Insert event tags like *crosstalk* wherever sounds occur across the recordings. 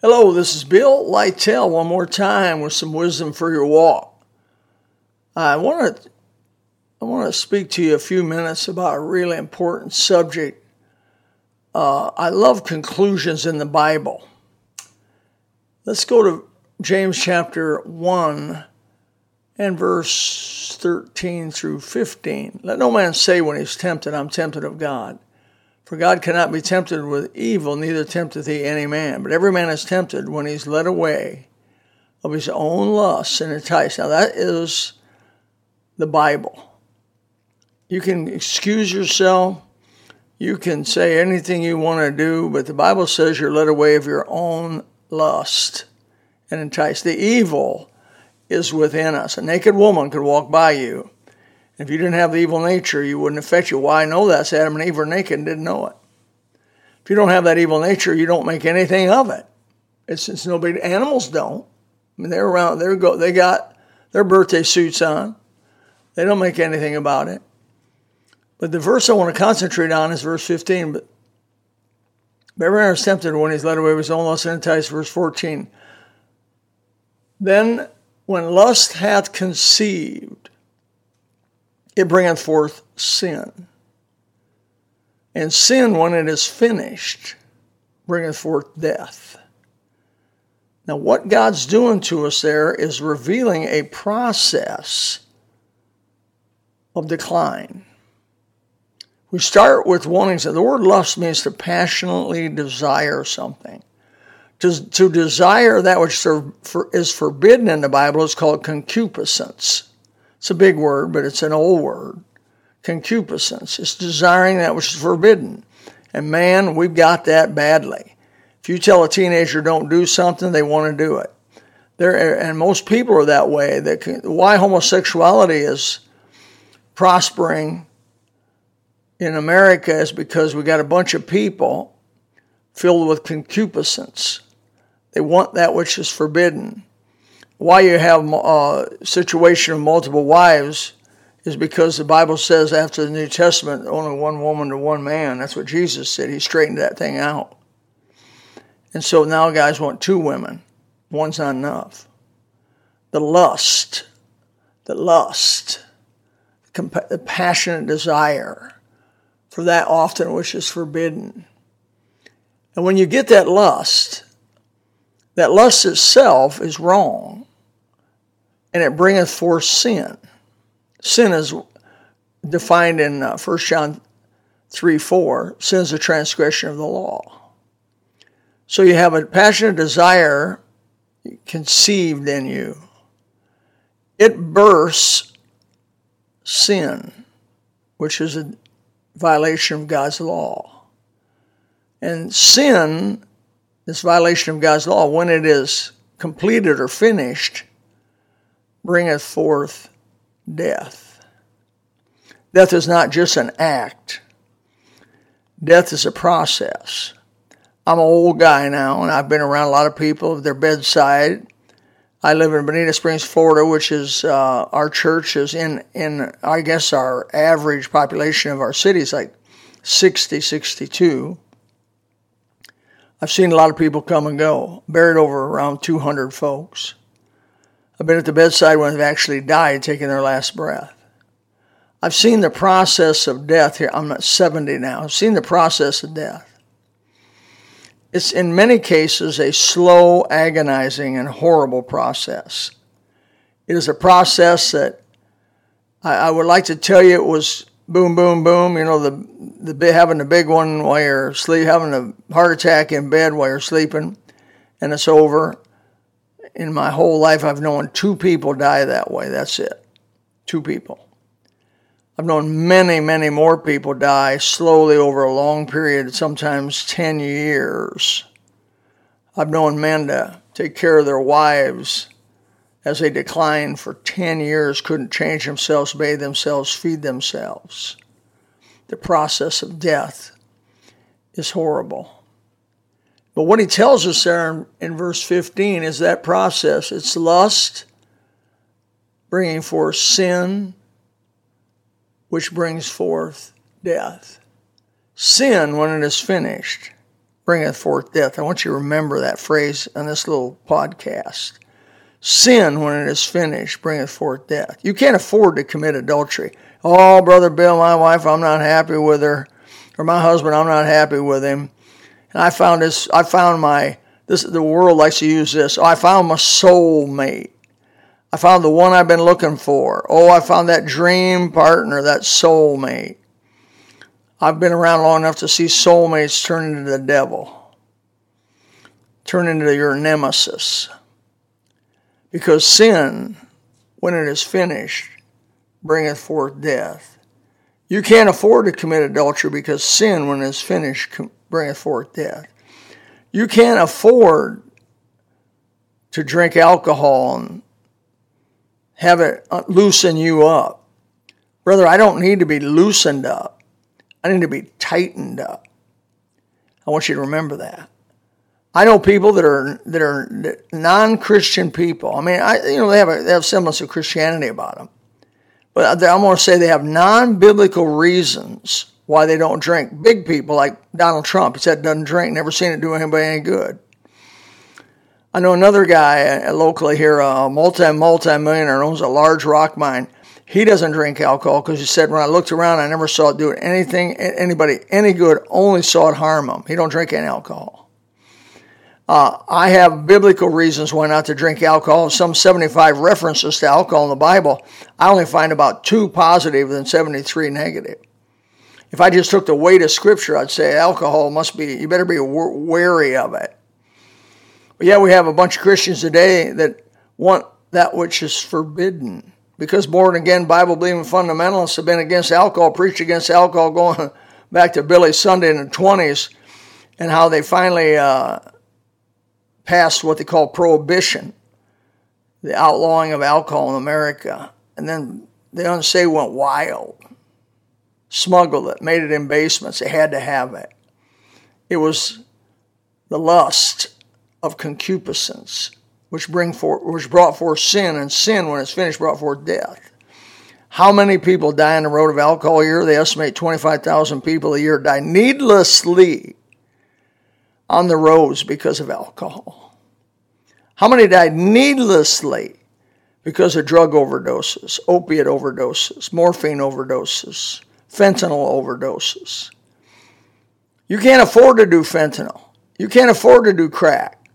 Hello, this is Bill Lytell one more time with some wisdom for your walk. I want to I want to speak to you a few minutes about a really important subject. Uh, I love conclusions in the Bible. Let's go to James chapter 1 and verse 13 through 15. Let no man say when he's tempted, I'm tempted of God. For God cannot be tempted with evil, neither tempteth he any man. But every man is tempted when he's led away of his own lusts and enticed. Now that is the Bible. You can excuse yourself. You can say anything you want to do, but the Bible says you're led away of your own lust and enticed. The evil is within us. A naked woman could walk by you if you didn't have the evil nature, you wouldn't affect you. Why I know that? Adam and Eve were naked and didn't know it. If you don't have that evil nature, you don't make anything of it. It's, it's no big. Animals don't. I mean, they're around. They go. They got their birthday suits on. They don't make anything about it. But the verse I want to concentrate on is verse 15. But man is tempted when he's led away with his own lust and enticed. Verse 14. Then, when lust hath conceived, it bringeth forth sin. And sin, when it is finished, bringeth forth death. Now, what God's doing to us there is revealing a process of decline. We start with wanting to, the word lust means to passionately desire something. To, to desire that which is forbidden in the Bible is called concupiscence. It's a big word, but it's an old word. Concupiscence. It's desiring that which is forbidden. And man, we've got that badly. If you tell a teenager don't do something, they want to do it. There, and most people are that way. That why homosexuality is prospering in America is because we got a bunch of people filled with concupiscence. They want that which is forbidden why you have a uh, situation of multiple wives is because the Bible says after the New Testament, only one woman to one man. That's what Jesus said. He straightened that thing out. And so now guys want two women. One's not enough. The lust, the lust, the passionate desire for that often which is forbidden. And when you get that lust, that lust itself is wrong and it bringeth forth sin. Sin is defined in uh, 1 John 3 4. Sin is a transgression of the law. So you have a passionate desire conceived in you. It bursts sin, which is a violation of God's law. And sin, this violation of God's law, when it is completed or finished, bringeth forth death. Death is not just an act, death is a process. I'm an old guy now, and I've been around a lot of people at their bedside. I live in Bonita Springs, Florida, which is uh, our church is in, in, I guess, our average population of our city is like 60, 62. I've seen a lot of people come and go, buried over around 200 folks. I've been at the bedside when they've actually died, taking their last breath. I've seen the process of death here. I'm not 70 now. I've seen the process of death. It's in many cases a slow, agonizing, and horrible process. It is a process that I, I would like to tell you it was boom, boom, boom. You know, the the having the big one while you're sleep, having a heart attack in bed while you're sleeping, and it's over in my whole life, I've known two people die that way. That's it. Two people. I've known many, many more people die slowly over a long period, sometimes 10 years. I've known men to take care of their wives as they decline for 10 years, couldn't change themselves, bathe themselves, feed themselves. The process of death is horrible. But what he tells us there in, in verse 15 is that process it's lust, bringing forth sin, which brings forth death. Sin, when it is finished, bringeth forth death. I want you to remember that phrase on this little podcast. Sin, when it is finished, bringeth forth death. You can't afford to commit adultery. Oh, Brother Bill, my wife, I'm not happy with her. Or my husband, I'm not happy with him. And I found this, I found my, this, the world likes to use this. Oh, I found my soulmate. I found the one I've been looking for. Oh, I found that dream partner, that soulmate. I've been around long enough to see soulmates turn into the devil, turn into your nemesis. Because sin, when it is finished, bringeth forth death. You can't afford to commit adultery because sin, when it is finished, bringeth forth death. You can't afford to drink alcohol and have it uh, loosen you up. Brother, I don't need to be loosened up. I need to be tightened up. I want you to remember that. I know people that are that are non-Christian people. I mean, I you know they have a, they have semblance of Christianity about them, but I'm going to say they have non-biblical reasons why they don't drink. Big people like Donald Trump, he said doesn't drink, never seen it do anybody any good. I know another guy locally here, a multi multi millionaire, owns a large rock mine. He doesn't drink alcohol because he said when I looked around, I never saw it do anything anybody any good. Only saw it harm him. He don't drink any alcohol. Uh, I have biblical reasons why not to drink alcohol. Some 75 references to alcohol in the Bible. I only find about two positive and 73 negative. If I just took the weight of Scripture, I'd say alcohol must be. You better be wary of it. But yeah, we have a bunch of Christians today that want that which is forbidden because born again Bible believing fundamentalists have been against alcohol, preached against alcohol going *laughs* back to Billy Sunday in the 20s, and how they finally uh, passed what they call prohibition, the outlawing of alcohol in America. And then the unsaved went wild, smuggled it, made it in basements. They had to have it. It was the lust of concupiscence which bring forth, which brought forth sin, and sin, when it's finished, brought forth death. How many people die on the road of alcohol a year? They estimate 25,000 people a year die needlessly on the roads because of alcohol. How many died needlessly because of drug overdoses, opiate overdoses, morphine overdoses, fentanyl overdoses? You can't afford to do fentanyl. You can't afford to do crack.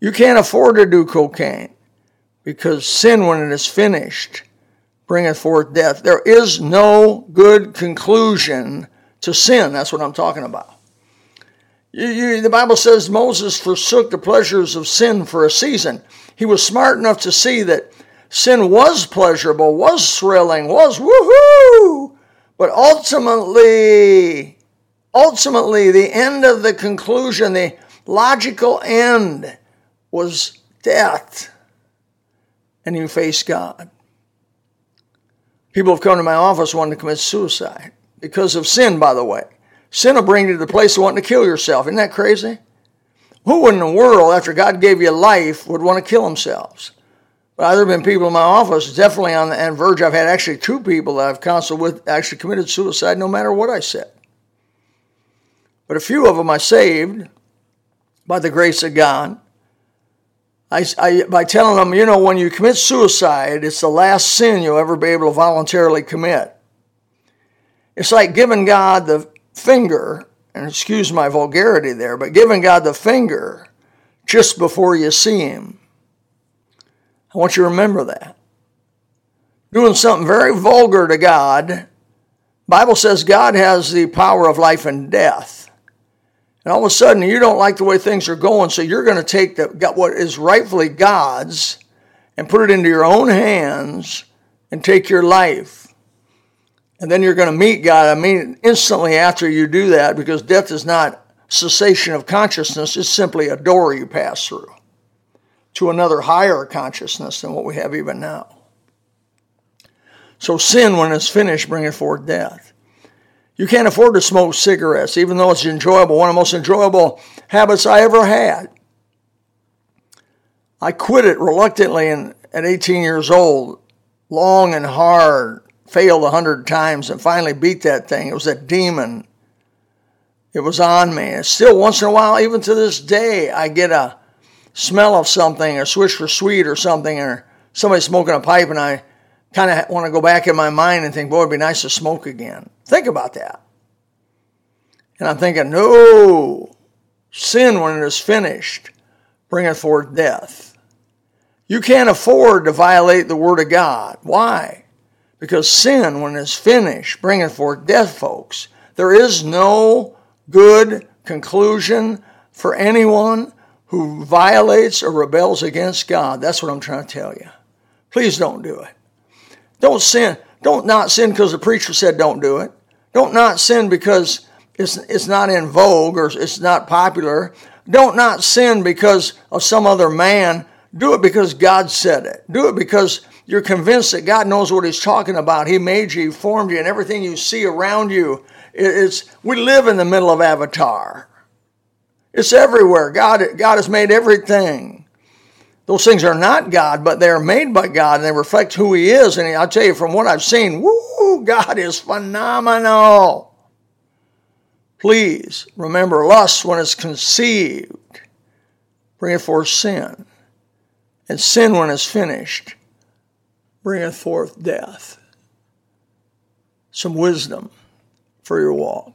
You can't afford to do cocaine because sin, when it is finished, bringeth forth death. There is no good conclusion to sin. That's what I'm talking about. You, you, the Bible says Moses forsook the pleasures of sin for a season. He was smart enough to see that sin was pleasurable, was thrilling, was woohoo. But ultimately, ultimately, the end of the conclusion, the logical end, was death, and you face God. People have come to my office wanting to commit suicide because of sin, by the way. Sin will bring you to the place of wanting to kill yourself. Isn't that crazy? Who in the world, after God gave you life, would want to kill themselves? But there have been people in my office, definitely on the verge. I've had actually two people that I've counseled with actually committed suicide no matter what I said. But a few of them I saved by the grace of God. I, I, by telling them, you know, when you commit suicide, it's the last sin you'll ever be able to voluntarily commit. It's like giving God the finger, and excuse my vulgarity there, but giving God the finger just before you see Him. I want you to remember that. Doing something very vulgar to God. Bible says God has the power of life and death. And all of a sudden, you don't like the way things are going, so you're going to take the, what is rightfully God's and put it into your own hands and take your life. And then you're going to meet God. I mean, instantly after you do that, because death is not cessation of consciousness, it's simply a door you pass through to another higher consciousness than what we have even now. So sin, when it's finished, bringeth forth death. You can't afford to smoke cigarettes, even though it's enjoyable, one of the most enjoyable habits I ever had. I quit it reluctantly and at 18 years old, long and hard, failed a hundred times, and finally beat that thing. It was a demon It was on me. And still, once in a while, even to this day, I get a smell of something, a Swisher Sweet or something, or somebody smoking a pipe, and I kind of want to go back in my mind and think, boy, it'd be nice to smoke again. Think about that. And I'm thinking, no, sin when it is finished bringeth forth death. You can't afford to violate the word of God. Why? Because sin, when it is finished, bringeth forth death, folks. There is no good conclusion for anyone who violates or rebels against God. That's what I'm trying to tell you. Please don't do it. Don't sin. Don't not sin because the preacher said don't do it. Don't not sin because it's, it's not in vogue or it's not popular. Don't not sin because of some other man. Do it because God said it. Do it because you're convinced that God knows what He's talking about. He made you, He formed you, and everything you see around you. It's we live in the middle of Avatar. It's everywhere. God, God has made everything. Those things are not God, but they are made by God and they reflect who He is. And I'll tell you, from what I've seen, woo, God is phenomenal. Please remember lust when it's conceived, bringeth forth sin. And sin when it's finished, bringeth forth death. Some wisdom for your walk.